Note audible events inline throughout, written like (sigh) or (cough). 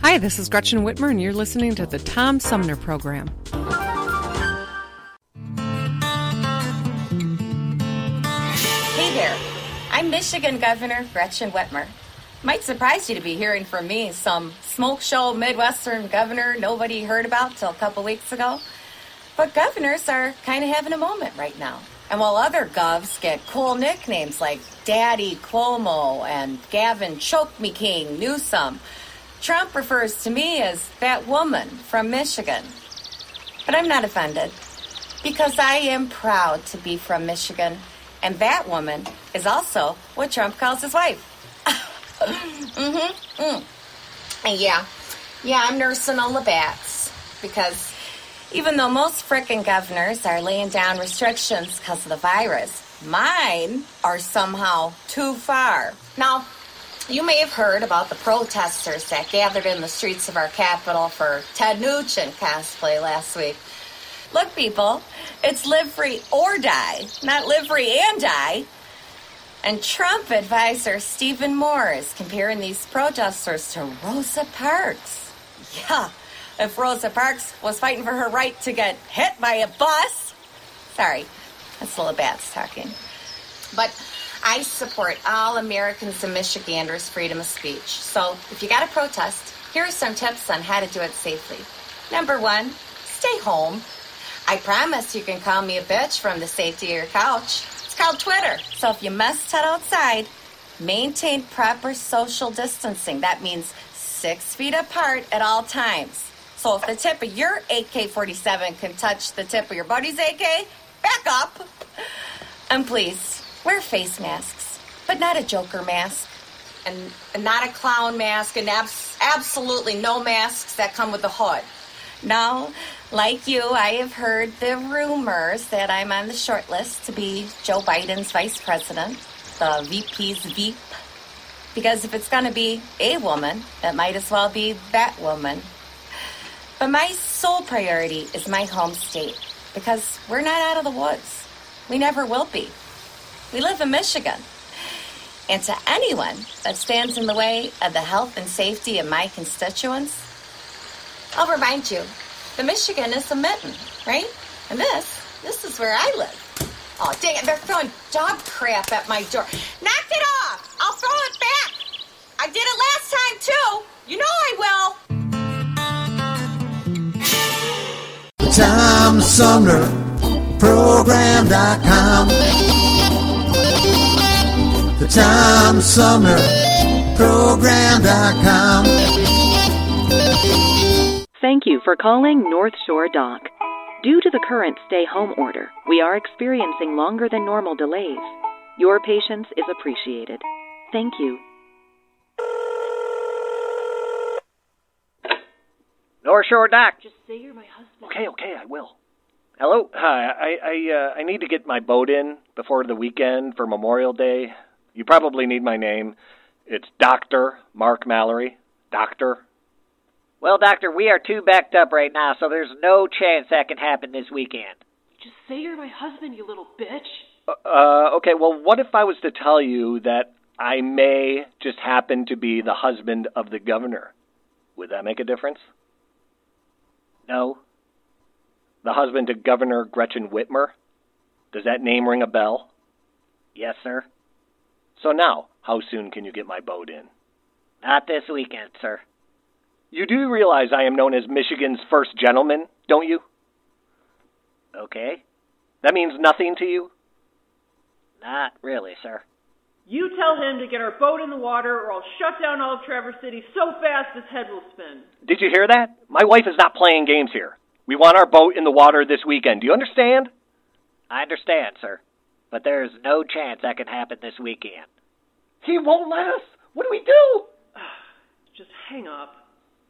Hi, this is Gretchen Whitmer, and you're listening to the Tom Sumner Program. Hey there. I'm Michigan Governor Gretchen Whitmer. Might surprise you to be hearing from me, some smoke show Midwestern governor nobody heard about till a couple weeks ago. But governors are kind of having a moment right now. And while other govs get cool nicknames like Daddy Cuomo and Gavin Choke Me King Newsom, Trump refers to me as that woman from Michigan. But I'm not offended because I am proud to be from Michigan, and that woman is also what Trump calls his wife. (laughs) mm-hmm. Mm. And yeah, yeah, I'm nursing all the bats because even though most frickin' governors are laying down restrictions because of the virus, mine are somehow too far. Now, you may have heard about the protesters that gathered in the streets of our capital for Ted Nugent cosplay last week. Look, people, it's live free or die, not live free and die. And Trump advisor Stephen Moore is comparing these protesters to Rosa Parks. Yeah, if Rosa Parks was fighting for her right to get hit by a bus. Sorry, that's a little bats talking. But I support all Americans and Michiganders' freedom of speech. So if you got to protest, here are some tips on how to do it safely. Number one, stay home. I promise you can call me a bitch from the safety of your couch. It's called Twitter. So if you must head outside, maintain proper social distancing. That means six feet apart at all times. So if the tip of your AK 47 can touch the tip of your buddy's AK, back up. And please, wear face masks, but not a Joker mask. And, and not a clown mask, and abs- absolutely no masks that come with a hood. Now, like you, I have heard the rumors that I'm on the short list to be Joe Biden's vice president, the VP's VP. Because if it's going to be a woman, it might as well be that woman. But my sole priority is my home state because we're not out of the woods. We never will be. We live in Michigan. And to anyone that stands in the way of the health and safety of my constituents, I'll remind you, the Michigan is a mitten, right? And this, this is where I live. Oh, dang it, they're throwing dog crap at my door. Knock it off! I'll throw it back! I did it last time, too! You know I will! Tom Sumner Program.com. The Tom Sumner Program.com. Thank you for calling North Shore Dock. Due to the current stay home order, we are experiencing longer than normal delays. Your patience is appreciated. Thank you. North Shore Dock. Just say you're my husband. Okay, okay, I will. Hello. Hi. I I uh, I need to get my boat in before the weekend for Memorial Day. You probably need my name. It's Doctor Marc Mallory. Doctor. Well, Doctor, we are too backed up right now, so there's no chance that can happen this weekend. Just say you're my husband, you little bitch. Uh, okay, well, what if I was to tell you that I may just happen to be the husband of the governor? Would that make a difference? No. The husband to Governor Gretchen Whitmer? Does that name ring a bell? Yes, sir. So now, how soon can you get my boat in? Not this weekend, sir. You do realize I am known as Michigan's first gentleman, don't you? Okay. That means nothing to you? Not really, sir. You tell him to get our boat in the water or I'll shut down all of Traverse City so fast his head will spin. Did you hear that? My wife is not playing games here. We want our boat in the water this weekend. Do you understand? I understand, sir. But there's no chance that can happen this weekend. He won't let us. What do we do? (sighs) Just hang up.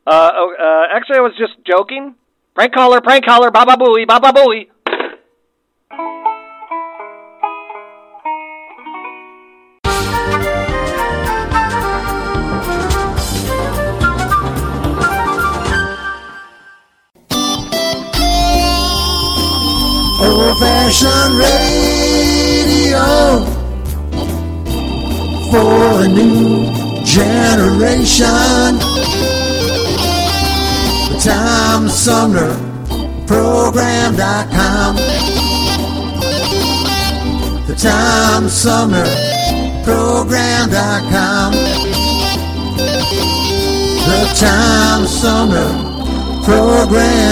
Uh, oh, uh, actually, I was just joking. Prank caller, prank caller, baba booey, baba booey. Old fashioned radio a new generation. The Tom Sumner Program.com. The Tom Sumner Program.com. The Tom Sumner Program.com.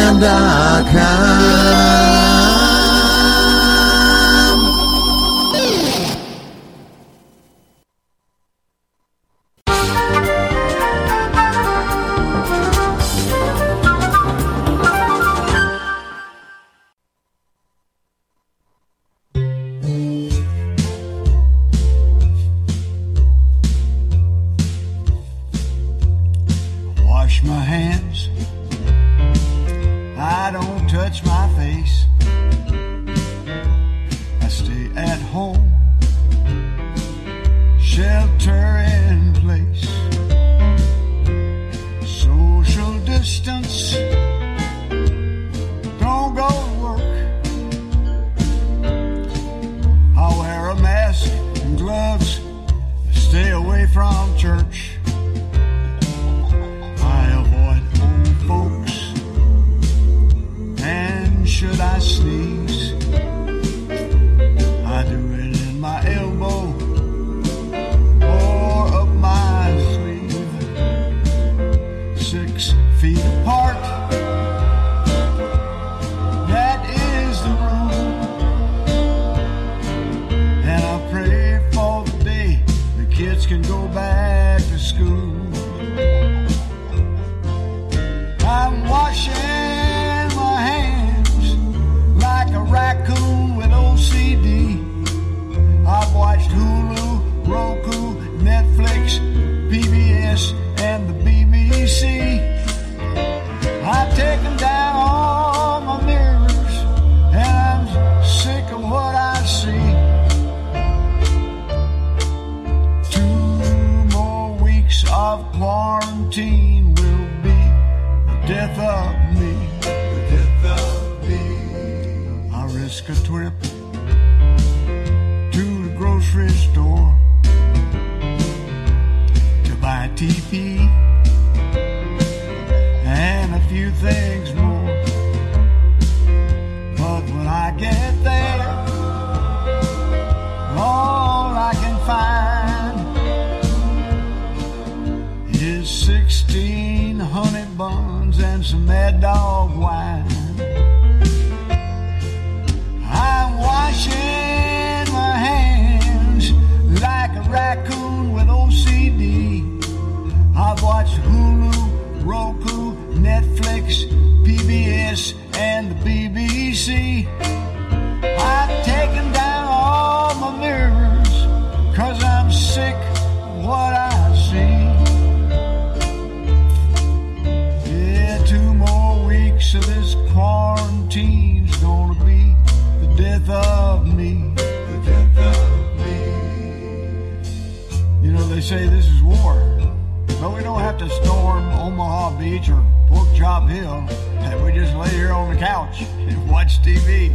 and watch (laughs) TV.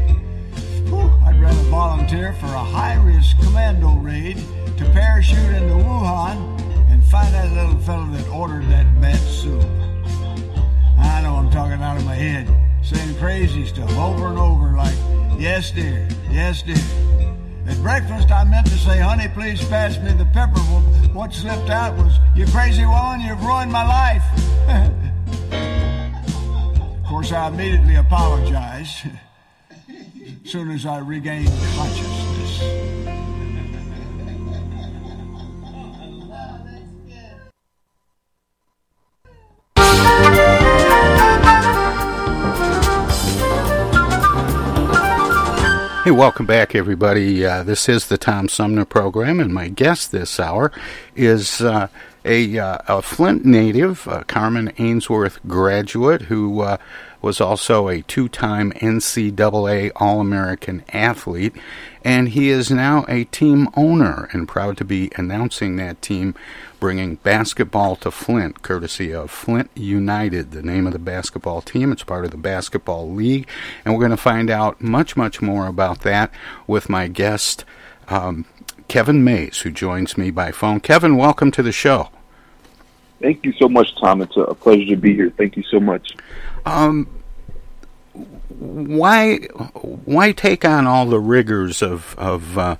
Whew, I'd rather volunteer for a high-risk commando raid to parachute into Wuhan and find that little fellow that ordered that bad soup. I know I'm talking out of my head, saying crazy stuff over and over like, yes dear, yes dear. At breakfast, I meant to say, honey, please pass me the pepper. Well, what slipped out was, you crazy woman, you've ruined my life. (laughs) course, I immediately apologized as soon as I regained consciousness. Hey, welcome back, everybody. Uh, this is the Tom Sumner program, and my guest this hour is uh, a, uh, a, Flint native, Carman Ainsworth graduate, who uh, was also a two time NCAA All American athlete, and he is now a team owner and proud to be announcing that team bringing basketball to Flint, courtesy of Flint United, the name of the basketball team. It's part of the Basketball League, and we're going to find out much, much more about that with my guest, um, Kevin Mays, who joins me by phone. Kevin, welcome to the show. Thank you so much, Tom. It's a pleasure to be here. Thank you so much. Um, why why take on all the rigors of of uh,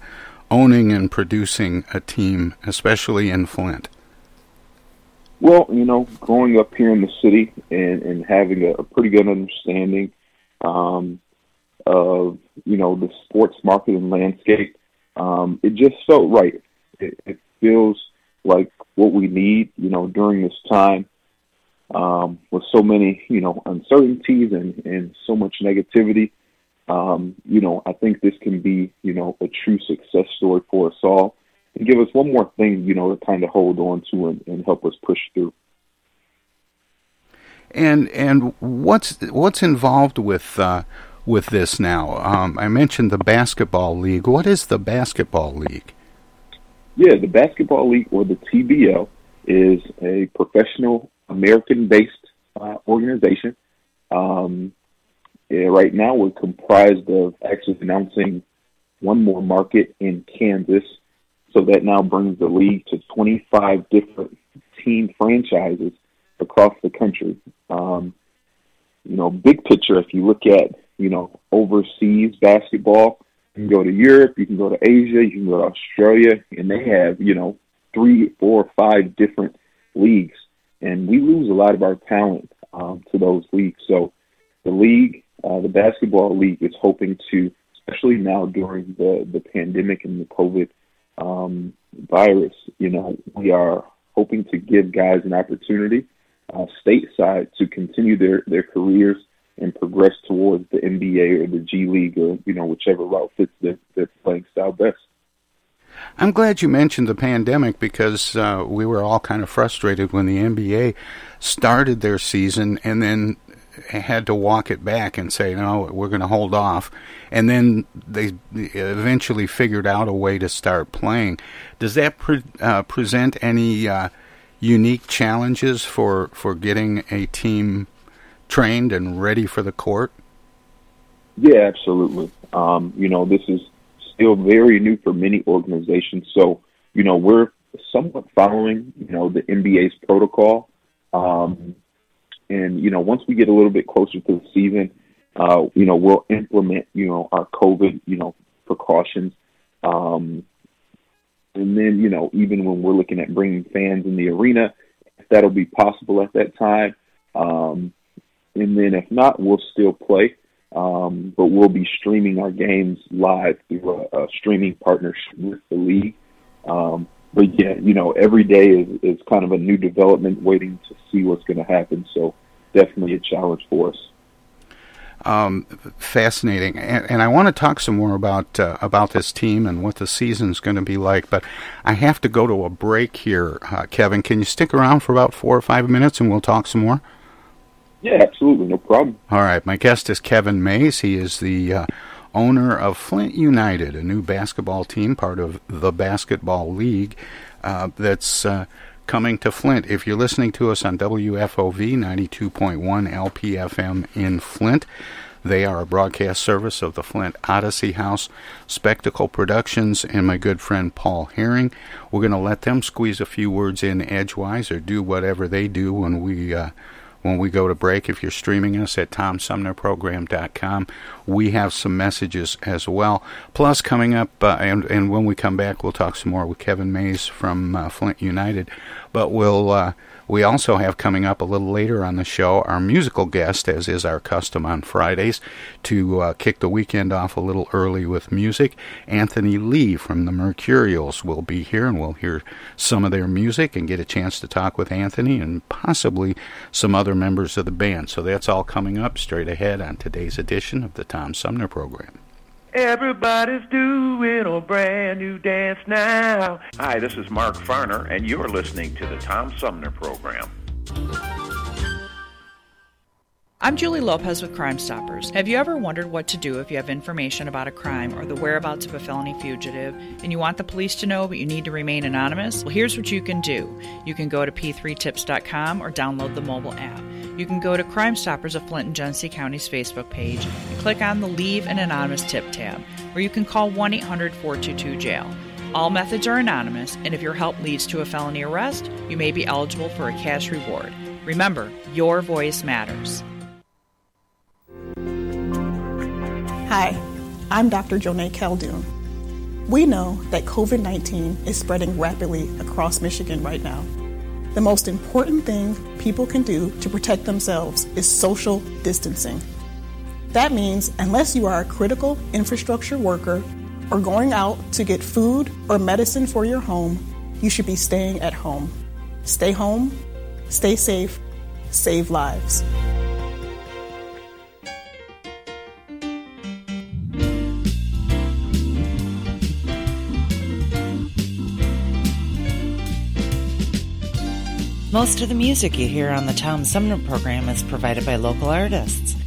owning and producing a team, especially in Flint? Well, you know, growing up here in the city and, and having a, a pretty good understanding um, of you know the sports market and landscape, um, it just felt right. It, it feels like what we need, you know, during this time um, with so many, you know, uncertainties and, and so much negativity. Um, you know, I think this can be, you know, a true success story for us all and give us one more thing, you know, to kind of hold on to and, and help us push through. And and what's what's involved with uh, with this now? Um, I mentioned the basketball league. What is the basketball league? Yeah, the basketball league or the TBL is a professional American-based uh, organization. Um, yeah, right now, we're comprised of actually announcing one more market in Kansas, so that now brings the league to 25 different team franchises across the country. Um, you know, big picture, if you look at you know overseas basketball, you can go to Europe, you can go to Asia, you can go to Australia, and they have you know three, four, five different leagues and we lose a lot of our talent um, to those leagues. So the league, uh, the basketball league, is hoping to, especially now during the the pandemic and the COVID um, virus, you know, we are hoping to give guys an opportunity uh, stateside to continue their their careers and progress towards the NBA or the G League or you know whichever route fits their, their playing style best. I'm glad you mentioned the pandemic because uh, we were all kind of frustrated when the NBA started their season and then had to walk it back and say, no, we're going to hold off. And then they eventually figured out a way to start playing. Does that pre- uh, present any uh, unique challenges for, for getting a team trained and ready for the court? Yeah, absolutely. Um, you know, this is still very new for many organizations. So, you know, we're somewhat following, you know, the NBA's protocol. Um, and, you know, once we get a little bit closer to the season, uh, you know, we'll implement, you know, our COVID, you know, precautions. Um, and then, you know, even when we're looking at bringing fans in the arena, if that'll be possible at that time. Um, and then if not, we'll still play. Um, but we'll be streaming our games live through a, a streaming partnership with the league. Um, but yeah, you know, every day is, is kind of a new development, waiting to see what's going to happen. So definitely a challenge for us. Um, fascinating, and, and, I want to talk some more about uh, about this team and what the season's going to be like. But I have to go to a break here, uh, Kevin. Can you stick around for about four or five minutes, and we'll talk some more? Yeah, absolutely, no problem. All right, my guest is Kevin Mays. He is the uh, owner of Flint United, a new basketball team, part of the Basketball League, uh, that's uh, coming to Flint. If you're listening to us on WFOV 92.1 LPFM in Flint, they are a broadcast service of the Flint Odyssey House, Spectacle Productions, and my good friend Paul Herring. We're going to let them squeeze a few words in edgewise or do whatever they do when we uh, when we go to break. If you're streaming us at TomSumnerProgram.com, we have some messages as well. Plus, coming up, uh, and, and when we come back, we'll talk some more with Kevin Mays from uh, Flint United. But we'll uh, we also have coming up a little later on the show our musical guest, as is our custom on Fridays, to uh, kick the weekend off a little early with music. Anthony Lee from the Mercurials will be here, and we'll hear some of their music and get a chance to talk with Anthony and possibly some other members of the band. So that's all coming up straight ahead on today's edition of the Tom Sumner Program. Everybody's doing a brand new dance now. Hi, this is Mark Farner, and you're listening to the Tom Sumner Program. I'm Julie Lopez with Crime Stoppers. Have you ever wondered what to do if you have information about a crime or the whereabouts of a felony fugitive and you want the police to know but you need to remain anonymous? Well, here's what you can do. You can go to p3tips.com or download the mobile app. You can go to Crime Stoppers of Flint and Genesee County's Facebook page and click on the Leave an Anonymous Tip tab, or you can call 1 800 422 jail. All methods are anonymous, and if your help leads to a felony arrest, you may be eligible for a cash reward. Remember, your voice matters. Hi, I'm Dr. Joneigh Khaldun. We know that COVID 19 is spreading rapidly across Michigan right now. The most important thing people can do to protect themselves is social distancing. That means, unless you are a critical infrastructure worker or going out to get food or medicine for your home, you should be staying at home. Stay home, stay safe, save lives. Most of the music you hear on the Tom Sumner program is provided by local artists.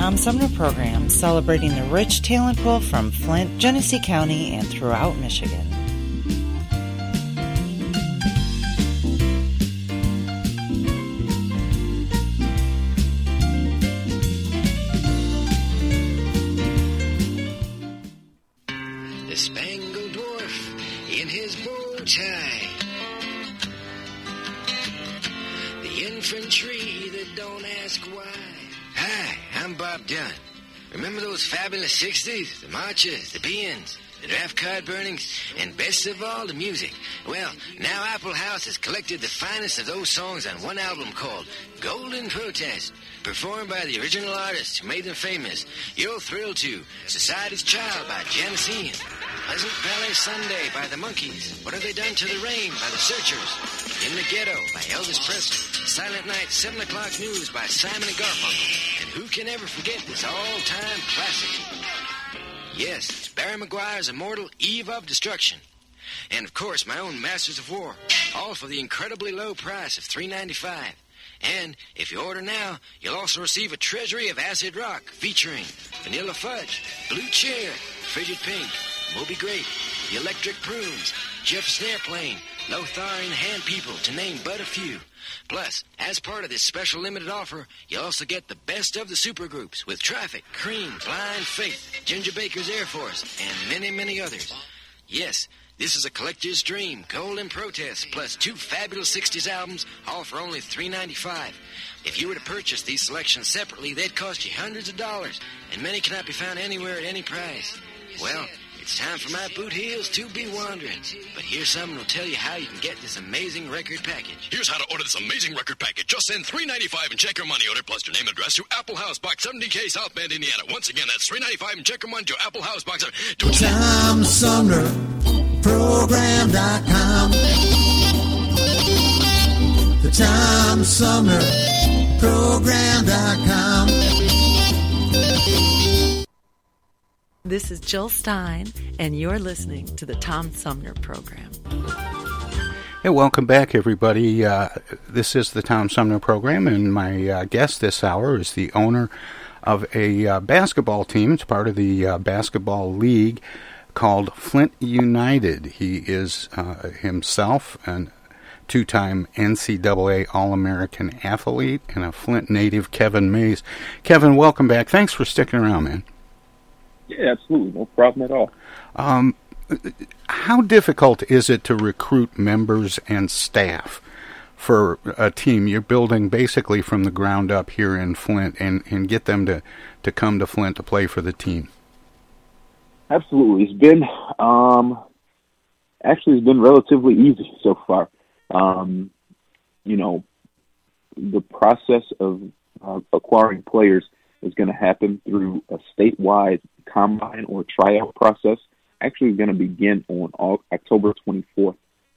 Tom Sumner program celebrating the rich talent pool from Flint, Genesee County, and throughout Michigan. Fabulous 60s? The marches, the peons, the draft card burnings, and best of all, the music. Well, now Apple House has collected the finest of those songs on one album called Golden Protest, performed by the original artists who made them famous. You'll thrill to Society's Child by Janis Ian, Pleasant Valley Sunday by the Monkees, What Have They Done to the Rain by the Searchers, In the Ghetto by Elvis Presley, Silent Night 7 O'Clock News by Simon and Garfunkel, and who can ever forget this all-time classic? Yes, it's Barry McGuire's immortal Eve of Destruction. And of course, my own Masters of War, all for the incredibly low price of $3.95. And if you order now, you'll also receive a treasury of acid rock featuring Vanilla Fudge, Blue Cheer, Frigid Pink, Moby Grape, The Electric Prunes, Jefferson Airplane, Lotharian Hand People, to name but a few. Plus, as part of this special limited offer, you'll also get the best of the supergroups with Traffic, Cream, Blind Faith, Ginger Baker's Air Force, and many, many others. Yes, this is a collector's dream, Golden Protest, plus two fabulous 60s albums, all for only $3.95. If you were to purchase these selections separately, they'd cost you hundreds of dollars, and many cannot be found anywhere at any price. Well, it's time for my boot heels to be wandering. But here's something that'll tell you how you can get this amazing record package. Here's how to order this amazing record package. Just send $3.95 and check your money order plus your name and address to Apple House Box 70K South Bend, Indiana. Once again, that's $3.95 and check your money to Apple House Box. To Tom Sumner Program.com. The Tom Sumner TomSumnerProgram.com. This is Jill Stein, and you're listening to the Tom Sumner Program. Hey, welcome back, everybody. Uh, this is the Tom Sumner Program, and my uh, guest this hour is the owner of a uh, basketball team. It's part of the uh, basketball league called Flint United. He is uh, himself an two-time NCAA All-American athlete and a Flint native, Kevin Mays. Kevin, welcome back. Thanks for sticking around, man. Yeah, absolutely, no problem at all. Um, how difficult is it to recruit members and staff for a team you're building basically from the ground up here in Flint and, and get them to, to come to Flint to play for the team? Absolutely. It's been um, actually it's been relatively easy so far. Um, you know, the process of uh, acquiring players is going to happen through a statewide combine or tryout process. Actually, going to begin on October 24th,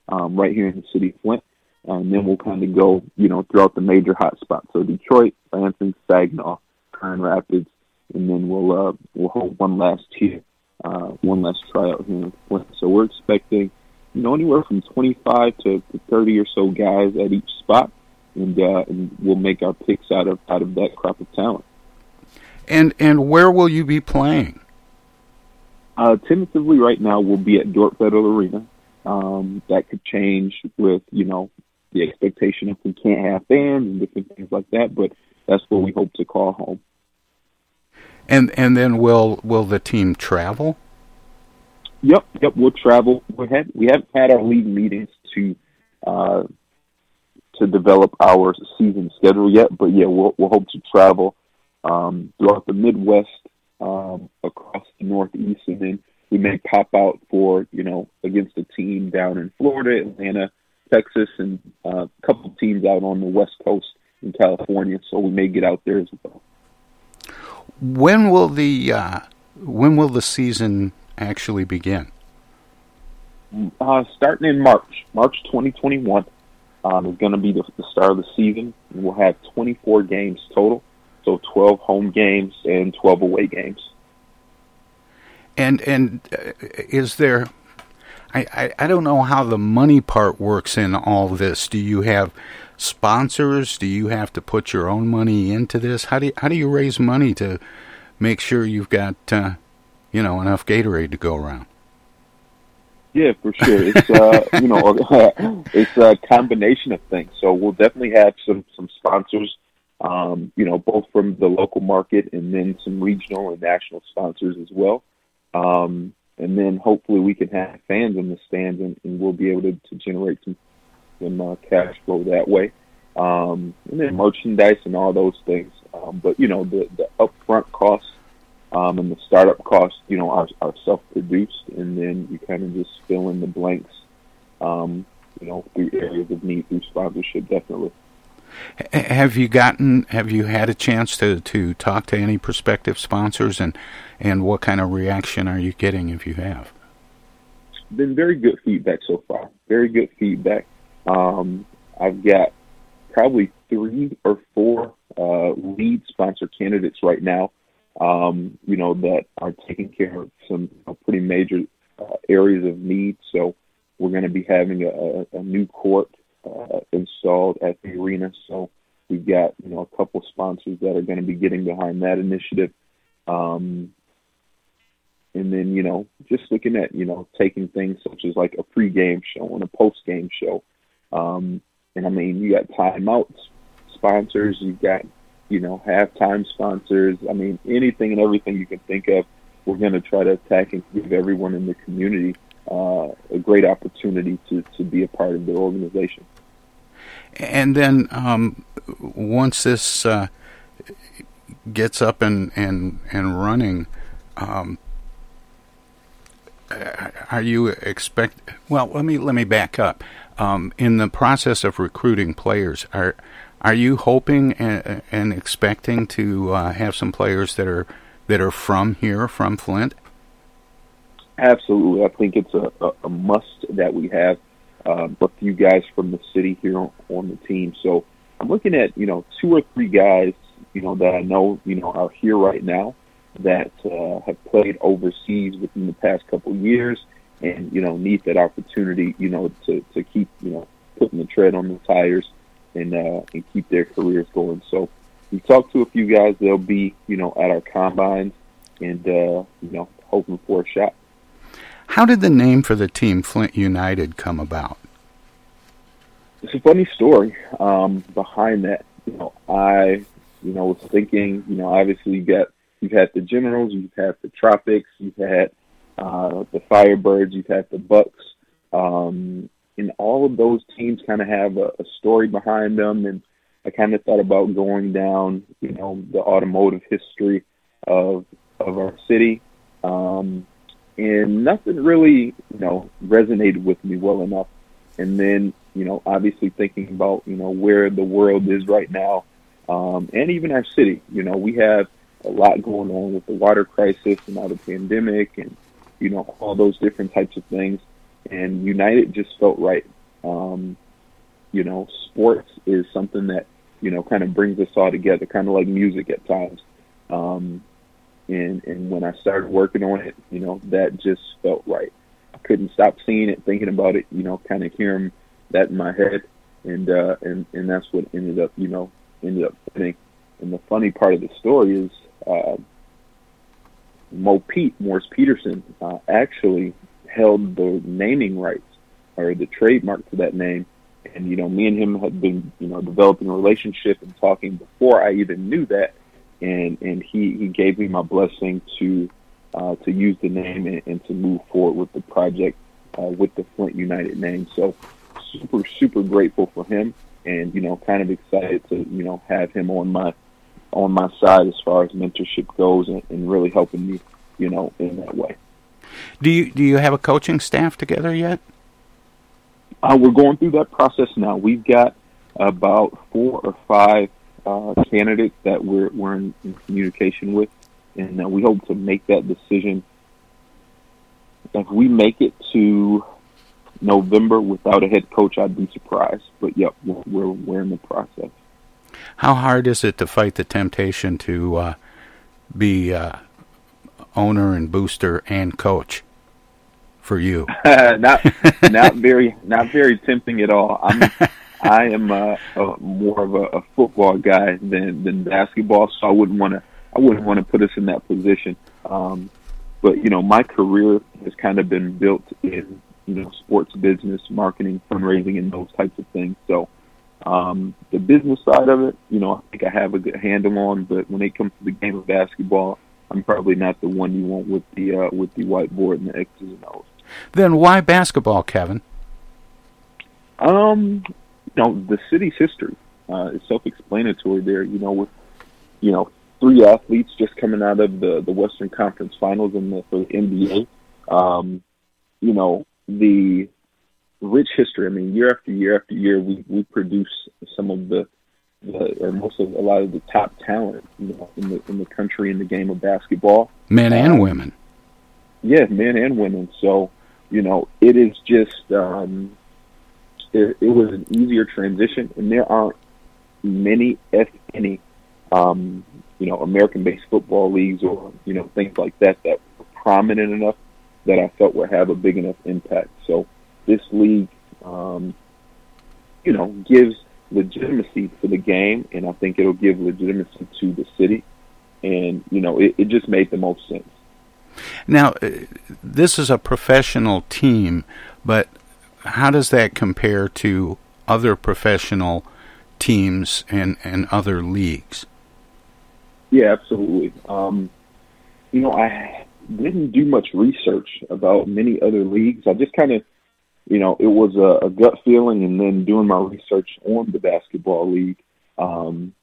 um, right here in the city of Flint, and then we'll kind of go, you know, throughout the major hotspots. So Detroit, Lansing, Saginaw, Grand Rapids, and then we'll uh, we'll hold one last here, uh, one last tryout here in Flint. So we're expecting, you know, anywhere from 25 to, to 30 or so guys at each spot, and uh, and we'll make our picks out of out of that crop of talent. And and where will you be playing? Uh, tentatively, right now, we'll be at Dort Federal Arena. Um, that could change with you know the expectation if we can't have fans and different things like that. But that's what we hope to call home. And and then will will the team travel? Yep, yep. We'll travel. We had we haven't had our league meetings to uh, to develop our season schedule yet, but yeah, we'll we'll hope to travel um, throughout the Midwest, um, across the Northeast, and then we may pop out for you know against a team down in Florida, Atlanta, Texas, and uh, a couple teams out on the West Coast in California. So we may get out there as well. When will the uh, when will the season actually begin? Uh, starting in March, March 2021 um, is going to be the, the start of the season, we'll have 24 games total. So 12 home games and 12 away games. And and uh, is there? I, I I don't know how the money part works in all this. Do you have sponsors? Do you have to put your own money into this? How do you, how do you raise money to make sure you've got uh, you know enough Gatorade to go around? Yeah, for sure. It's uh, you know (laughs) it's a combination of things. So we'll definitely have some some sponsors um, you know, both from the local market and then some regional and national sponsors as well. Um, and then hopefully we can have fans in the stands and, and we'll be able to, to generate some some uh, cash flow that way. Um, and then merchandise and all those things. Um, but you know, the the upfront costs um, and the startup costs, you know, are, are self-produced, and then you kind of just fill in the blanks, um, you know, through areas of need through sponsorship, definitely. Have you gotten? Have you had a chance to to talk to any prospective sponsors, and and what kind of reaction are you getting if you have? Been very good feedback so far. Very good feedback. Um, I've got probably three or four uh, lead sponsor candidates right now. Um, you know that are taking care of some uh, pretty major uh, areas of need. So we're going to be having a, a new court uh, installed at the arena. So we've got you know a couple sponsors that are going to be getting behind that initiative. Um, and then you know just looking at you know taking things such as like a pre-game show and a post-game show. Um, and I mean you got timeouts sponsors, you've got you know halftime sponsors. I mean anything and everything you can think of. We're going to try to attack and give everyone in the community uh, a great opportunity to, to be a part of the organization. And then um, once this uh, gets up and, and, and running, um, are you expect? Well, let me let me back up. Um, in the process of recruiting players, are are you hoping and, and expecting to uh, have some players that are that are from here, from Flint? Absolutely, I think it's a, a, a must that we have um, a few guys from the city here on, on the team. So I'm looking at you know two or three guys you know that I know you know are here right now that uh, have played overseas within the past couple years and you know need that opportunity you know to to keep you know putting the tread on the tires and uh, and keep their careers going. So we talked to a few guys. They'll be you know at our combines and uh, you know hoping for a shot. How did the name for the team Flint United come about? It's a funny story um, behind that. You know, I you know was thinking. You know, obviously you got you've had the Generals, you've had the Tropics, you've had uh, the Firebirds, you've had the Bucks. Um, and all of those teams kind of have a, a story behind them. And I kind of thought about going down, you know, the automotive history of of our city. Um, and nothing really, you know, resonated with me well enough. And then, you know, obviously thinking about, you know, where the world is right now, um, and even our city. You know, we have a lot going on with the water crisis and now the pandemic, and you know, all those different types of things. And United just felt right. Um, you know, sports is something that you know kind of brings us all together, kind of like music at times. Um, and and when I started working on it, you know, that just felt right. I couldn't stop seeing it, thinking about it, you know, kind of hearing that in my head, and uh, and and that's what ended up, you know, ended up fitting. And the funny part of the story is, uh, Mo Pete Morris Peterson uh, actually held the naming rights or the trademark to that name. And you know, me and him had been, you know, developing a relationship and talking before I even knew that and and he he gave me my blessing to uh, to use the name and, and to move forward with the project uh, with the Flint United name. So super super grateful for him, and you know kind of excited to you know have him on my on my side as far as mentorship goes, and, and really helping me you know in that way. Do you do you have a coaching staff together yet? Uh, we're going through that process now. We've got about four or five uh, candidates that we're we're in, in communication with, and uh, we hope to make that decision. If we make it to November without a head coach, I'd be surprised. But yep, we're we're, we're in the process. How hard is it to fight the temptation to uh, be uh, owner and booster and coach for you? (laughs) not not very not very tempting at all. I'm I am uh, a, more of a, a football guy than than basketball, so I wouldn't want to I wouldn't want to put us in that position. Um, but you know, my career has kind of been built in you know sports business, marketing, fundraising, and those types of things. So um, the business side of it, you know, I think I have a good handle on. But when it comes to the game of basketball, I'm probably not the one you want with the uh, with the whiteboard and the X's and O's. Then why basketball, Kevin? Um, you know, the city's history uh, is self-explanatory. There, you know, with you know three athletes just coming out of the the Western Conference Finals in the for the NBA. Um, you know, the rich history. I mean, year after year after year, we we produce some of the, the or most of a lot of the top talent you know, in the in the country in the game of basketball, men and um, women. Yeah, men and women. So, you know, it is just um, it, it was an easier transition, and there aren't many, if any, um, you know, American-based football leagues or you know things like that that were prominent enough that I felt would have a big enough impact. So this league, um, you know, gives legitimacy to the game, and I think it'll give legitimacy to the city, and you know, it, it just made the most sense. Now, uh, this is a professional team, but how does that compare to other professional teams and, and other leagues? Yeah, absolutely. Um, you know, I didn't do much research about many other leagues. I just kind of, you know, it was a, a, gut feeling, and then doing my research on the basketball league. Um,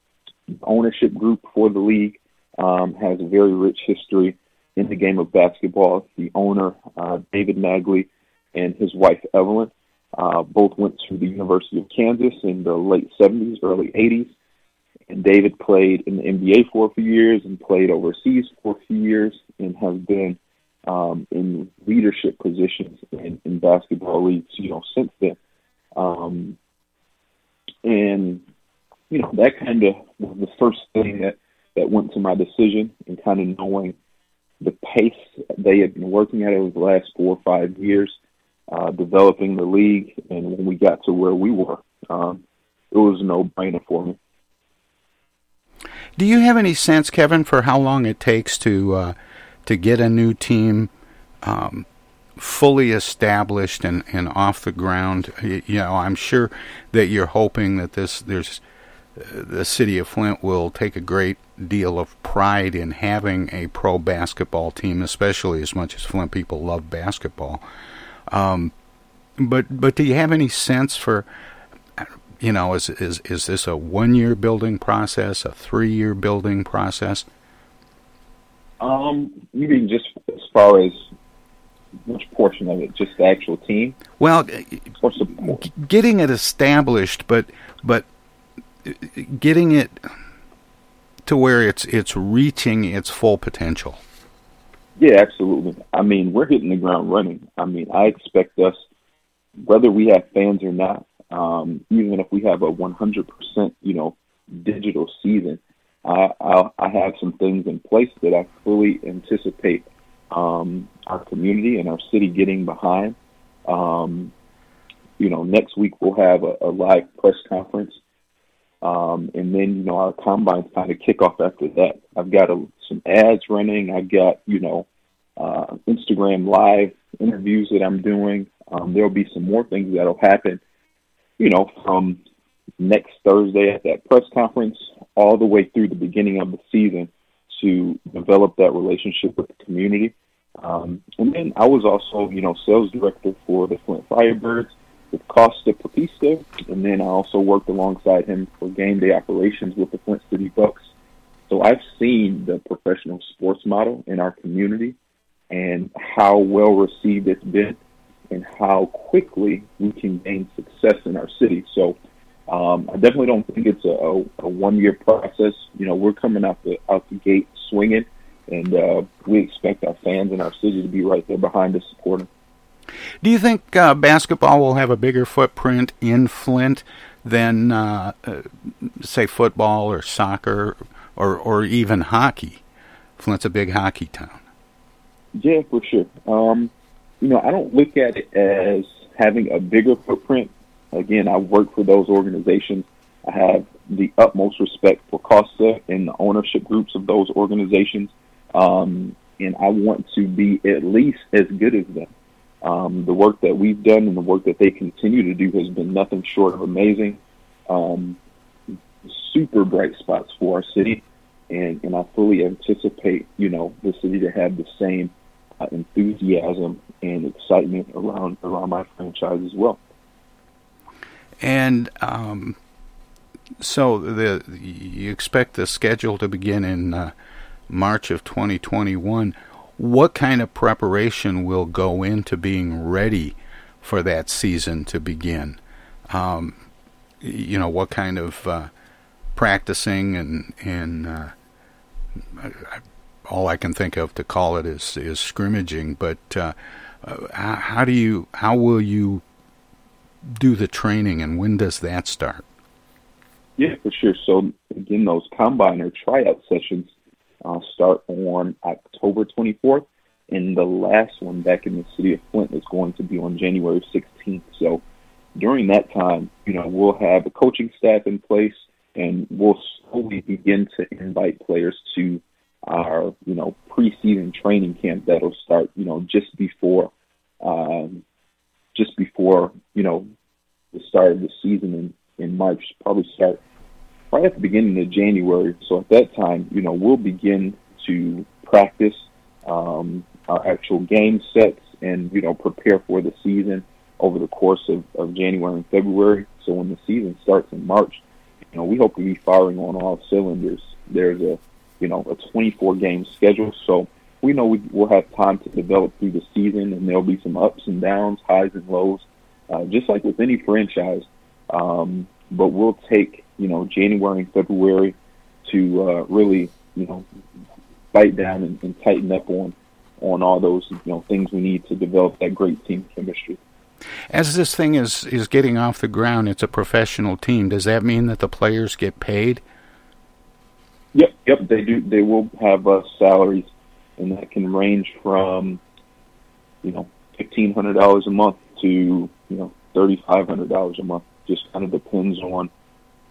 ownership group for the league um, has a very rich history in the game of basketball. The owner, uh, David Magley, and his wife Evelyn. Uh, both went to the University of Kansas in the late 70s, early 80s. And David played in the NBA for a few years and played overseas for a few years and has been um, in leadership positions in, in basketball leagues, you know, since then. Um, and you know, that kind of was the first thing that that went to my decision, and kind of knowing the pace they had been working at over the last four or five years, uh, developing the league, and when we got to where we were, um, it was no-brainer for me. Do you have any sense, Kevin, for how long it takes to uh, to get a new team um, fully established and, and off the ground? You, you know, I'm sure that you're hoping that this there's uh, the city of Flint will take a great deal of pride in having a pro basketball team, especially as much as Flint people love basketball. Um, but but do you have any sense for you know, is is is this a one year building process, a three year building process? Um, you mean just as far as which portion of it? Just the actual team? Well, getting it established, but but getting it to where it's it's reaching its full potential. Yeah, absolutely. I mean, we're hitting the ground running. I mean, I expect us, whether we have fans or not, um, even if we have a 100%, you know, digital season, I, I, I have some things in place that I fully anticipate um, our community and our city getting behind. Um, you know, next week we'll have a, a live press conference, um, and then you know our combine kind of kick off after that. I've got a, some ads running. I've got you know uh, Instagram live interviews that I'm doing. Um, there'll be some more things that'll happen you know, from next Thursday at that press conference all the way through the beginning of the season to develop that relationship with the community. Um, and then I was also, you know, sales director for the Flint Firebirds with Costa Papista, and then I also worked alongside him for game day operations with the Flint City Bucks. So I've seen the professional sports model in our community and how well received it's been and how quickly we can gain success in our city. So um, I definitely don't think it's a, a, a one-year process. You know, we're coming out the out the gate swinging, and uh, we expect our fans and our city to be right there behind us supporting. Do you think uh, basketball will have a bigger footprint in Flint than, uh, uh, say, football or soccer or or even hockey? Flint's a big hockey town. Yeah, for sure. Um, you know, I don't look at it as having a bigger footprint. Again, I work for those organizations. I have the utmost respect for Costa and the ownership groups of those organizations. Um, and I want to be at least as good as them. Um, the work that we've done and the work that they continue to do has been nothing short of amazing. Um, super bright spots for our city, and, and I fully anticipate, you know, the city to have the same uh, enthusiasm and excitement around around my franchise as well. And um, so the you expect the schedule to begin in uh, March of 2021. What kind of preparation will go into being ready for that season to begin? Um, you know, what kind of uh, practicing and and uh, all I can think of to call it is is scrimmaging. But uh, uh, how do you how will you do the training, and when does that start? Yeah, for sure. So again, those combine or tryout sessions uh, start on October 24th, and the last one back in the city of Flint is going to be on January 16th. So during that time, you know, we'll have a coaching staff in place, and we'll slowly begin to invite players to our you know preseason training camp that'll start you know just before um, just before you know the start of the season in in March probably start right at the beginning of January. So at that time you know we'll begin to practice um, our actual game sets and you know prepare for the season over the course of, of January and February. So when the season starts in March you know we hope to be firing on all cylinders. There's a you know, a 24 game schedule. So we know we, will have time to develop through the season, and there'll be some ups and downs, highs and lows, uh, just like with any franchise. Um, but we'll take, you know, January and February to uh, really, you know, bite down and, and tighten up on on all those, you know, things we need to develop that great team chemistry. As this thing is is getting off the ground, it's a professional team. Does that mean that the players get paid? Yep, yep, they do. They will have uh, salaries, and that can range from, you know, fifteen hundred dollars a month to you know thirty five hundred dollars a month. Just kind of depends on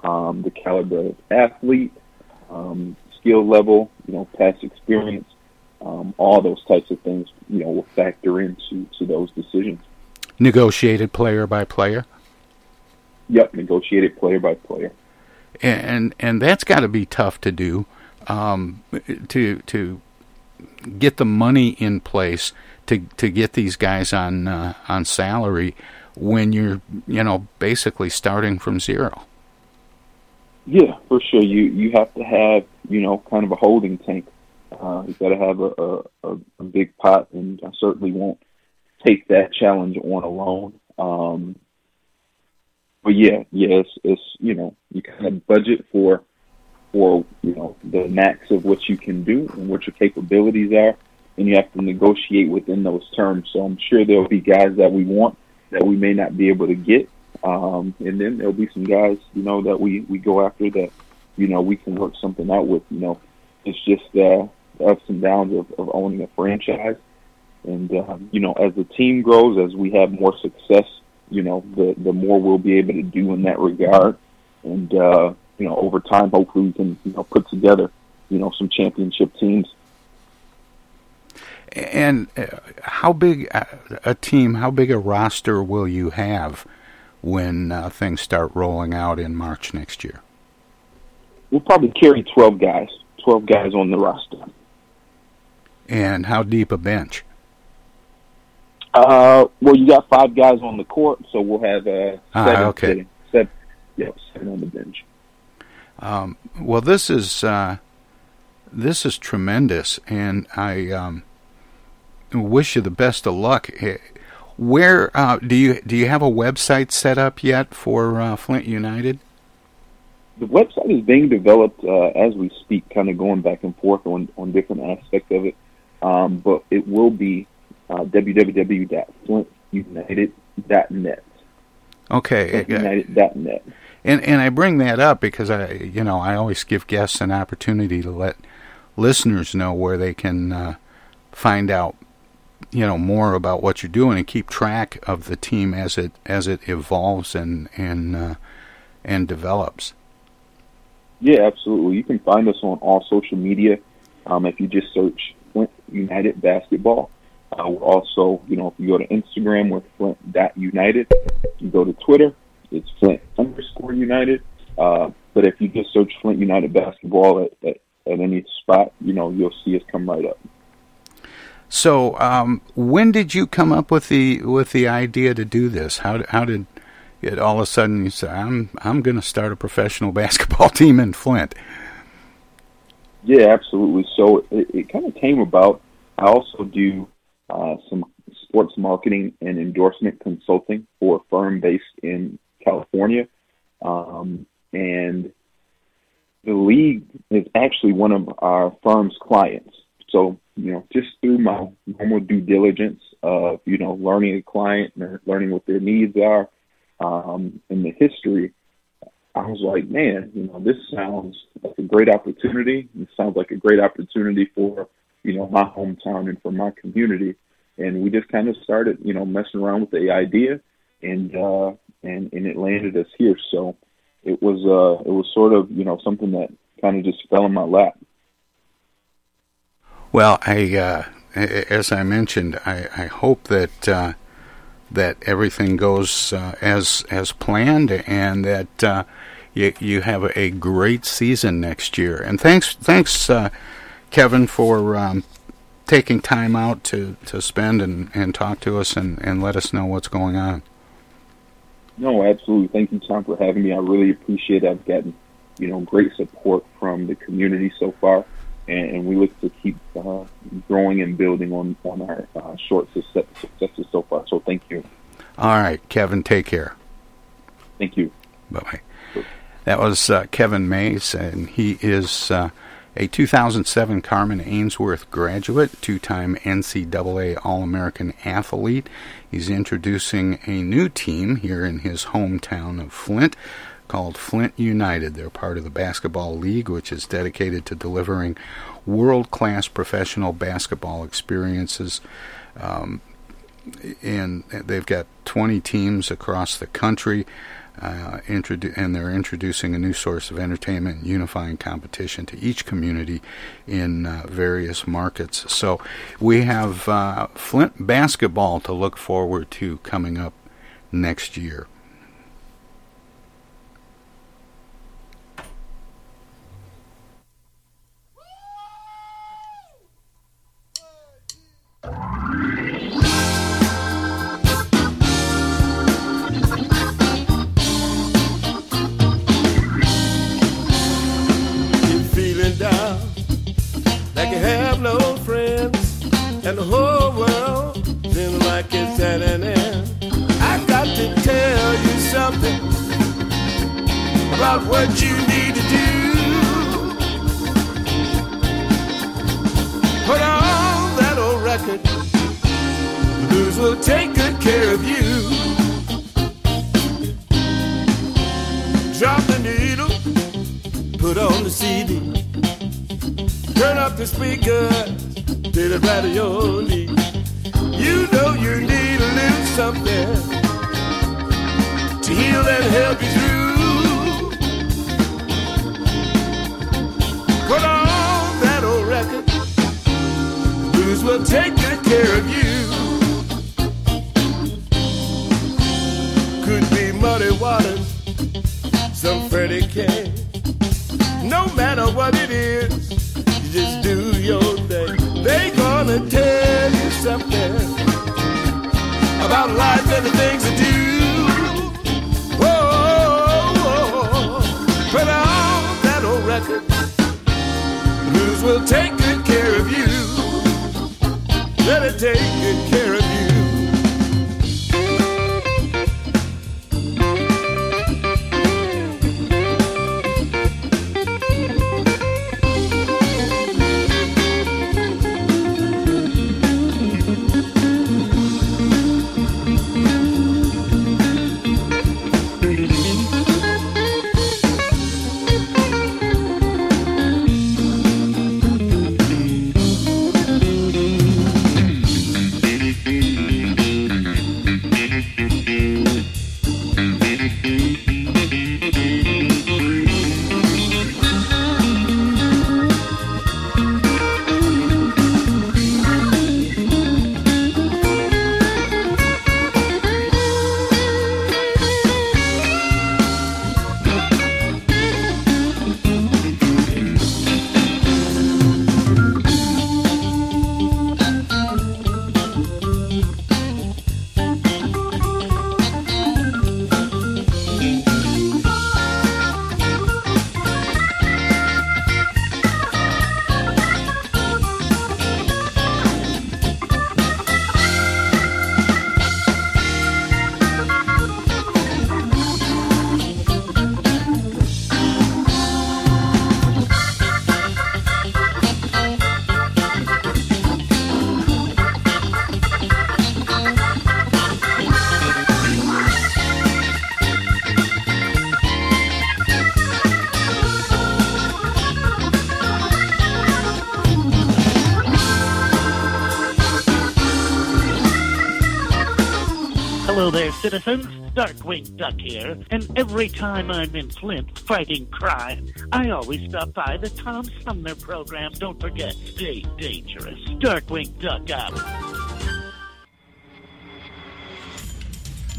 um, the caliber of athlete, um, skill level, you know, past experience, um, all those types of things, you know, will factor into to those decisions. Negotiated player by player. Yep, negotiated player by player. And and that's got to be tough to do, um, to to get the money in place to to get these guys on uh, on salary when you're you know basically starting from zero. Yeah, for sure. You you have to have you know kind of a holding tank. Uh, you got to have a, a a big pot, and I certainly won't take that challenge on alone. Um, but yeah, yeah, it's, it's you know you kind of budget for for you know the max of what you can do and what your capabilities are, and you have to negotiate within those terms. So I'm sure there'll be guys that we want that we may not be able to get, um, and then there'll be some guys you know that we we go after that you know we can work something out with. You know, it's just uh, the ups and downs of, of owning a franchise. And um, you know, as the team grows, as we have more success, you know, the the more we'll be able to do in that regard. And uh, you know, over time, hopefully, we can you know put together you know some championship teams. And uh, how big a, a team? How big a roster will you have when uh, things start rolling out in March next year? We'll probably carry twelve guys. Twelve guys on the roster. And how deep a bench? Uh, well, you got five guys on the court, so we'll have uh, Ah, okay. sitting. Seven, yeah, seven on the bench. Um, well, this is uh, this is tremendous, and I um, wish you the best of luck. Eh, Where uh, do you do you have a website set up yet for uh, Flint United? The website is being developed uh, as we speak, kind of going back and forth on on different aspects of it. Um, but it will be uh, www.flintunited.net. Okay, Flintunited.net. And and I bring that up because I you know I always give guests an opportunity to let listeners know where they can uh, find out you know more about what you're doing and keep track of the team as it as it evolves and and uh, and develops. Yeah, absolutely. You can find us on all social media. Um, if you just search Flint United Basketball. Uh, we're also, you know, if you go to Instagram, we're Flint.United. You go to Twitter, it's Flint underscore United. Uh, but if you just search Flint United Basketball at, at, at any spot, you know, you'll see us come right up. So, um, when did you come up with the with the idea to do this? How how did it all of a sudden you say I'm I'm going to start a professional (laughs) basketball team in Flint? Yeah, absolutely. So it, it kind of came about. I also do uh, some sports marketing and endorsement consulting for a firm based in California. Um, and the league is actually one of our firm's clients. So, you know, just through my normal due diligence of, you know, learning a client and learning what their needs are um, and the history, I was like, man, you know, this sounds like a great opportunity. It sounds like a great opportunity for, you know, my hometown and for my community. And we just kind of started, you know, messing around with the idea and, uh, and, and it landed us here. So it was, uh, it was sort of, you know, something that kind of just fell in my lap. Well, I uh, as I mentioned, I, I hope that uh, that everything goes uh, as as planned and that uh, you you have a great season next year. And thanks thanks uh, Kevin for um, taking time out to, to spend and, and talk to us and, and let us know what's going on. No, absolutely. Thank you, Tom, for having me. I really appreciate it. I've gotten, you know, great support from the community so far, and, and we look to keep uh, growing and building on on our uh, short success, successes so far. So, thank you. All right, Kevin, take care. Thank you. Bye bye. That was uh, Kevin Mays, and he is uh, a 2007 Carman Ainsworth graduate, two time NCAA All American athlete. He's introducing a new team here in his hometown of Flint called Flint United. They're part of the Basketball League, which is dedicated to delivering world class professional basketball experiences. Um, and they've got 20 teams across the country. Uh, introdu- and they're introducing a new source of entertainment unifying competition to each community in uh, various markets. So we have uh, Flint basketball to look forward to coming up next year. About what you need to do. Put on that old record, the blues will take good care of you. Drop the needle, put on the CD. Turn up the speaker did it to the radio lead. You know you need what it is just do your thing. They gonna tell you something about life and the things to do. Whoa, put on that old record. Blues will take good care of you. Let it take citizens. Darkwing Duck here, and every time I'm in Flint fighting crime, I always stop by the Tom Sumner program. Don't forget, stay dangerous. Darkwing Duck out.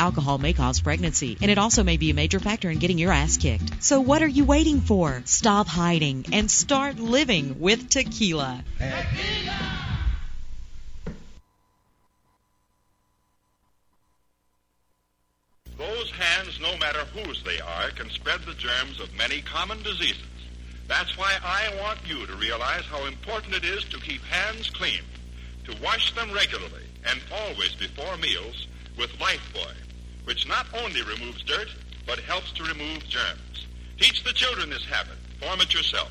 Alcohol may cause pregnancy. And it also may be a major factor in getting your ass kicked. So what are you waiting for? Stop hiding and start living with tequila. Those hands, no matter whose they are, can spread the germs of many common diseases. That's why I want you to realize how important it is to keep hands clean, to wash them regularly and always before meals with Lifebuoy, which not only removes dirt, but helps to remove germs. Teach the children this habit. Form it yourself.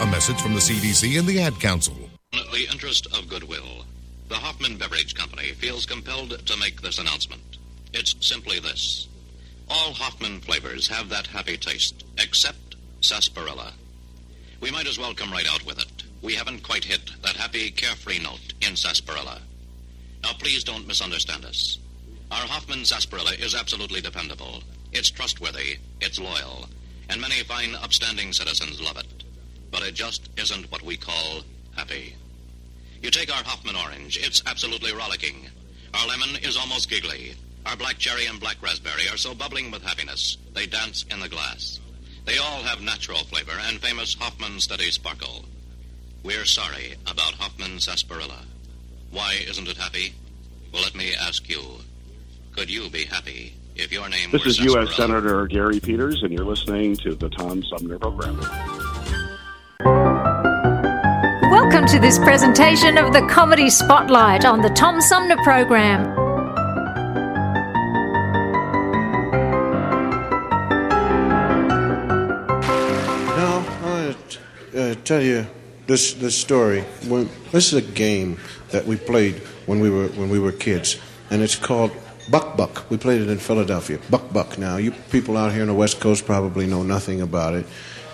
A message from the CDC and the Ad Council. In the interest of goodwill, the Hoffman Beverage Company feels compelled to make this announcement. It's simply this. All Hoffman flavors have that happy taste, except sarsaparilla. We might as well come right out with it. We haven't quite hit that happy, carefree note in sarsaparilla. Now, please don't misunderstand us. Our Hoffman sarsaparilla is absolutely dependable. It's trustworthy, it's loyal, and many fine, upstanding citizens love it. But it just isn't what we call happy. You take our Hoffman orange, it's absolutely rollicking. Our lemon is almost giggly. Our black cherry and black raspberry are so bubbling with happiness, they dance in the glass. They all have natural flavor and famous Hoffman steady sparkle. We're sorry about Hoffman sarsaparilla. Why isn't it happy? Well, let me ask you. Could you be happy if your name This is U.S. Senator Gary Peters, and you're listening to the Tom Sumner Program. Welcome to this presentation of the Comedy Spotlight on the Tom Sumner Program. Now, I to uh, tell you this this story. This is a game that we played when we were when we were kids, and it's called Buck Buck. We played it in Philadelphia. Buck Buck. Now, you people out here on the West Coast probably know nothing about it.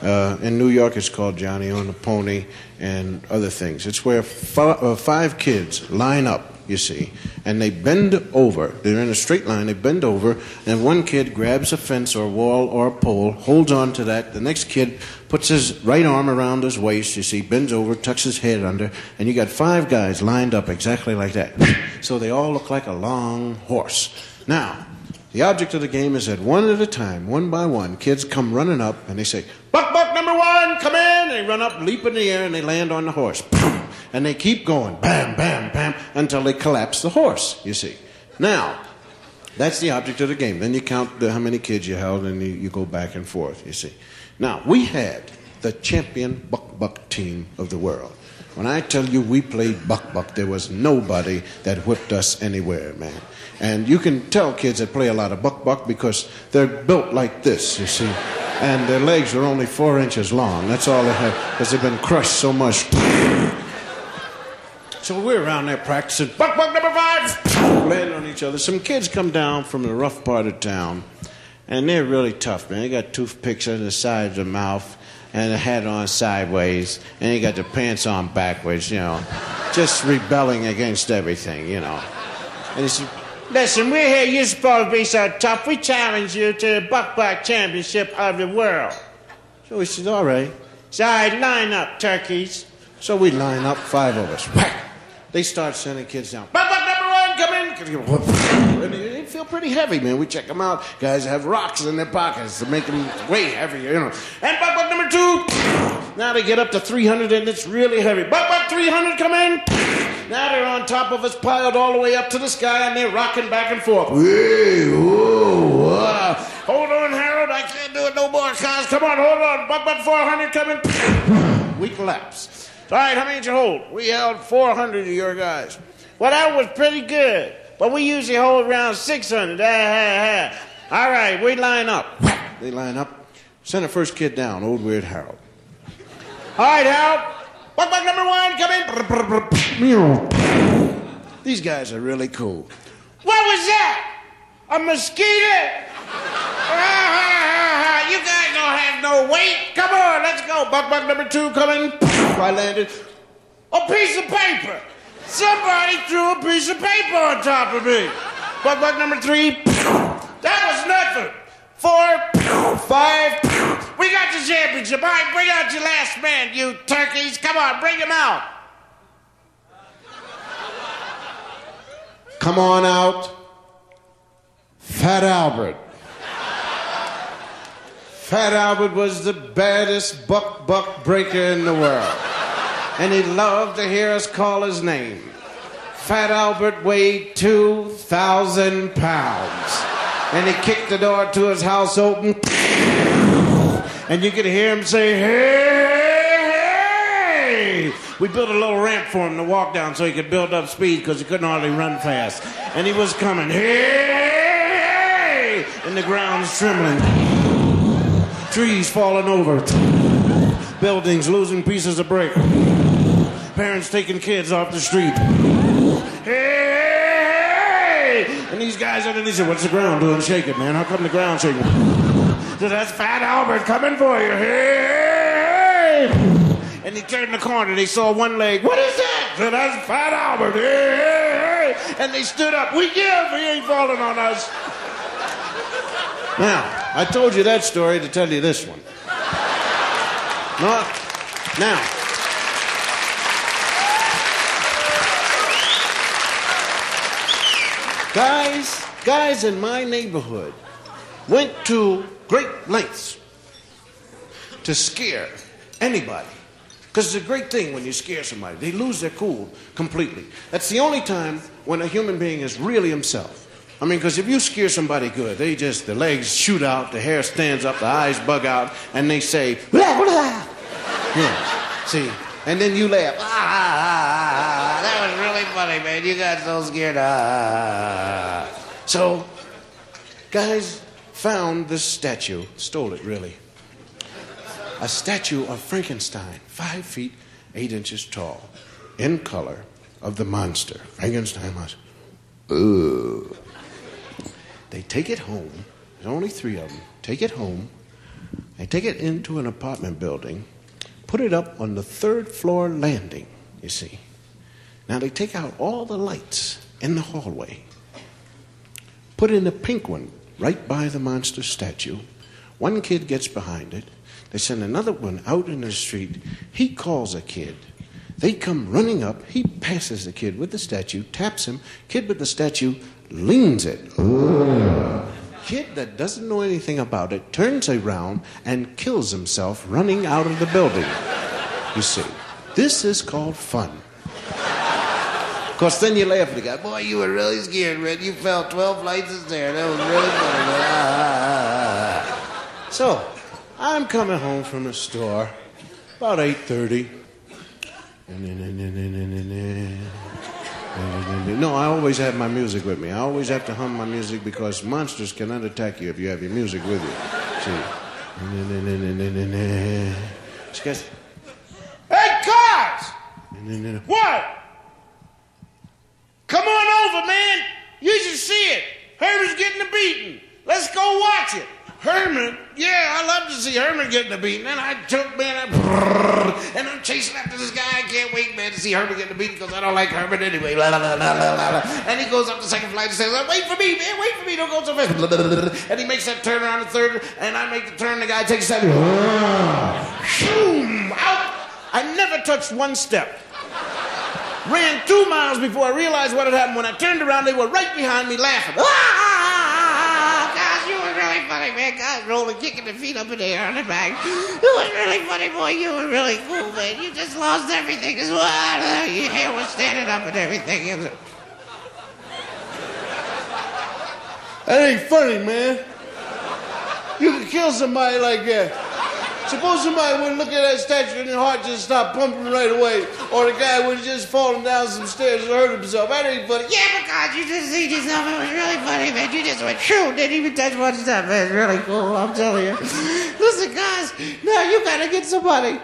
Uh, in New York, it's called Johnny on the Pony and other things. It's where uh, five kids line up, you see, and they bend over. They're in a straight line. They bend over, and one kid grabs a fence or a wall or a pole, holds on to that. The next kid puts his right arm around his waist, you see, bends over, tucks his head under, and you got five guys lined up exactly like that. (laughs) So they all look like a long horse. Now, the object of the game is that one at a time, one by one, kids come running up and they say, Buck, buck, number one, come in. They run up, leap in the air, and they land on the horse. And they keep going, bam, bam, bam, until they collapse the horse, you see. Now, that's the object of the game. Then you count the, how many kids you held, and you, you go back and forth, you see. Now, we had the champion buck buck team of the world. When I tell you we played buck buck, there was nobody that whipped us anywhere, man. And you can tell kids that play a lot of buck buck because they're built like this, you see. And their legs are only four inches long. That's all they have because they've been crushed so much. (laughs) So we're around there practicing buck buck number five, landing on each other. Some kids come down from the rough part of town, and they're really tough, man. They got toothpicks on the sides of their mouth and a hat on sideways, and he got the pants on backwards, you know, just rebelling against everything, you know. And he said, Listen, we're here. You're supposed to be so tough. We challenge you to the Buck Buck Championship of the world. So we said, All right. So I line up, turkeys. So we line up, five of us. Whack! They start sending kids down. Buck In. And they feel pretty heavy, man. We check them out. Guys have rocks in their pockets to make them way heavier, you know. And Buck Buck number two. Now they get up to 300 and it's really heavy. Buck Buck 300, come in. Now they're on top of us, piled all the way up to the sky, and they're rocking back and forth. Hey, whoa. Hold on, Harold. I can't do it no more, guys. Come on, hold on. Buck Buck 400 coming. we collapse. All right, how many did you hold? We held 400 of your guys. Well, that was pretty good. But we usually hold around 600. Ah, ah, ah. All right, we line up. They line up. Send the first kid down, old weird Harold. All right, Harold. Buck Buck number one, come in. These guys are really cool. What was that? A mosquito? Ah, you guys don't have no weight. Come on, let's go. Buck Buck number two coming. I landed. A piece of paper. Somebody threw a piece of paper on top of me. Buck Buck number three. That was nothing. Four, five. We got the championship. All right, bring out your last man, you turkeys. Come on, bring him out. Come on out. Fat Albert. Fat Albert was the baddest buck buck breaker in the world. And he loved to hear us call his name. Fat Albert weighed 2,000 pounds. And he kicked the door to his house open. And you could hear him say, hey, hey. We built a little ramp for him to walk down so he could build up speed because he couldn't hardly run fast. And he was coming, hey, hey. And the ground's trembling. Trees falling over. Buildings losing pieces of brick. Parents taking kids off the street. Hey! And these guys underneath said, What's the ground doing shaking, man? How come the ground shaking? So that's Fat Albert coming for you. Hey! And he turned the corner. They saw one leg. What is that? So that's Fat Albert. Hey! And they stood up. We give. He ain't falling on us. Now, I told you that story to tell you this one. No, now, guys, guys in my neighborhood went to great lengths to scare anybody. Because it's a great thing when you scare somebody. They lose their cool completely. That's the only time when a human being is really himself. I mean, because if you scare somebody good, they just, the legs shoot out, the hair stands up, the eyes bug out, and they say, blah, blah. See? And then you laugh. Ah, ah, ah, man. You got so scared. Ah. So, guys found this statue, stole it really. A statue of Frankenstein, five feet, eight inches tall, in color, of the monster. Frankenstein monster. Ugh. They take it home. There's only three of them. Take it home. They take it into an apartment building, put it up on the third floor landing, you see. Now they take out all the lights in the hallway, put in a pink one right by the monster statue. One kid gets behind it. They send another one out in the street. He calls a kid. They come running up. He passes the kid with the statue, taps him. Kid with the statue leans it. Kid that doesn't know anything about it turns around and kills himself running out of the building. You see, this is called fun. Of course, then you laugh at the guy. Boy, you were really scared, Red. You fell 12 flights of stairs. That was really funny. (laughs) So, I'm coming home from the store about 8.30. No, I always have my music with me. I always have to hum my music because monsters cannot attack you if you have your music with you. See? Hey, cars! What? Come on over, man. You should see it. Herman's getting a beating. Let's go watch it. Herman? Yeah, I love to see Herman getting a beating. And I took, man, I, and I'm chasing after this guy. I can't wait, man, to see Herman getting a beating because I don't like Herman anyway. La, la, la, la, la, la. And he goes up the second flight and says, Wait for me, man, wait for me, don't go so fast. And he makes that turn around the third, and I make the turn, the guy takes that. Shoom, out. I never touched one step. Ran two miles before I realized what had happened. When I turned around, they were right behind me laughing. Ah! Funny, man. Guys rolling, kicking their feet up in the air on the back. It was really funny, boy. You were really cool, man. You just lost everything as well. Your hair was standing up and everything. It was... That ain't funny, man. You could kill somebody like that. Suppose somebody would look at that statue and their heart just stop pumping right away, or the guy would have just fallen down some stairs and hurt himself. That ain't funny. Yeah, but God, you just see yourself. It was really funny, man. You just went shoo, didn't even touch one step, man. It's really cool. I'm telling you. Listen, guys, now you gotta get somebody.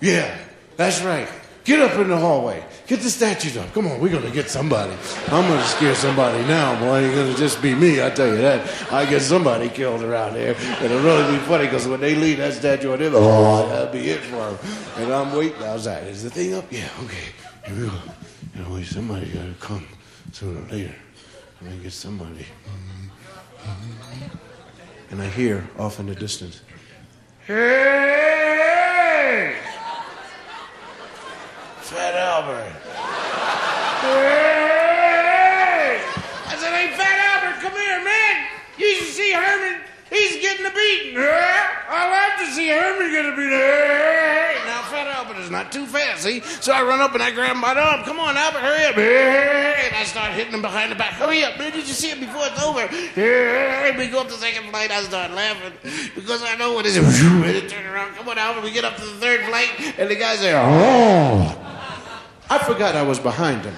Yeah, that's right. Get up in the hallway. Get the statues up. Come on, we're gonna get somebody. I'm gonna scare somebody now, boy. It's gonna just be me, I tell you that. I get somebody killed around here. It'll really be funny because when they leave that statue on them, oh, that'll be it for them. And I'm waiting outside. Is the thing up? Yeah, okay. Here we go. Somebody gotta come sooner or later. I'm gonna get somebody. And I hear off in the distance. Hey! Fat Albert. Hey! I said, hey, Fat Albert, come here, man. You should see Herman. He's getting a beating. I like to see Herman get a beating. Now, Fat Albert is not too fast, see? So I run up and I grab him by the arm. Come on, Albert, hurry up. And I start hitting him behind the back. Hurry up, man. Did you see it before it's over? We go up the second flight. I start laughing because I know what (laughs) it is. Ready to turn around. Come on, Albert. We get up to the third flight, and the guy's there. Oh! I forgot I was behind him.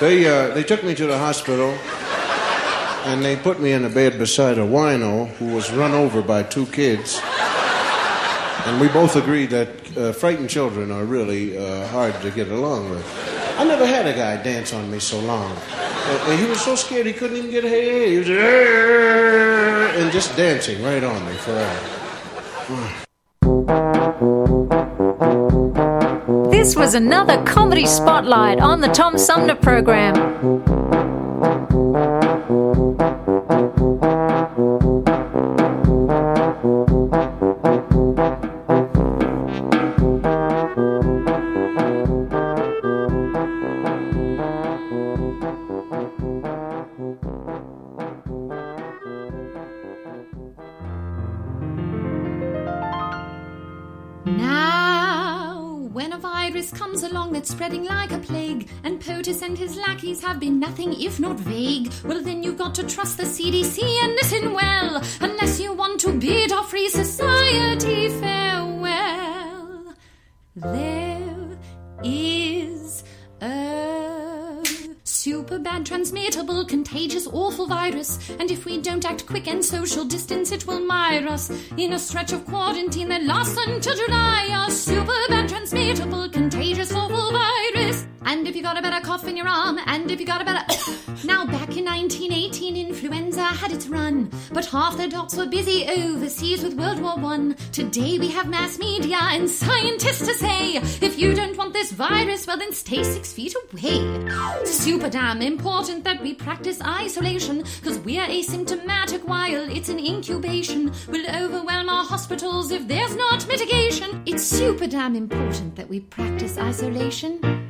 They, uh, they took me to the hospital and they put me in a bed beside a wino who was run over by two kids. And we both agreed that uh, frightened children are really uh, hard to get along with. I never had a guy dance on me so long. Uh, he was so scared he couldn't even get hey. He was and just dancing right on me forever. Another comedy spotlight on the Tom Sumner program. His lackeys have been nothing if not vague, well, then you've got to trust the CDC and listen well, unless you want to bid our free society farewell. There is a super bad, transmittable, contagious, awful virus. And if we don't act quick and social distance, it will mire us in a stretch of quarantine that lasts until July. A super bad, transmittable, contagious, awful virus. And if you got a better cough in your arm, and if you got a better. (coughs) now, back in 1918, influenza had its run, but half the docs were busy overseas with World War One. Today we have mass media and scientists to say, if you don't want this virus, well then stay six feet away. Super damn important that we practice isolation, cause we're asymptomatic while it's in incubation. We'll overwhelm our hospitals if there's not mitigation. It's super damn important that we practice isolation.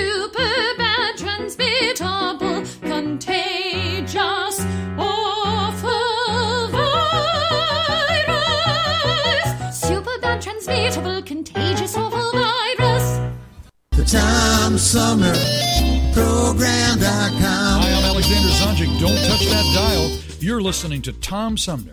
super bad transmittable, contagious, awful virus. Super bad transmittable, contagious, awful virus. The Tom Sumner Program.com. Hi, I'm Alexander Zonjic. Don't touch that dial. You're listening to Tom Sumner.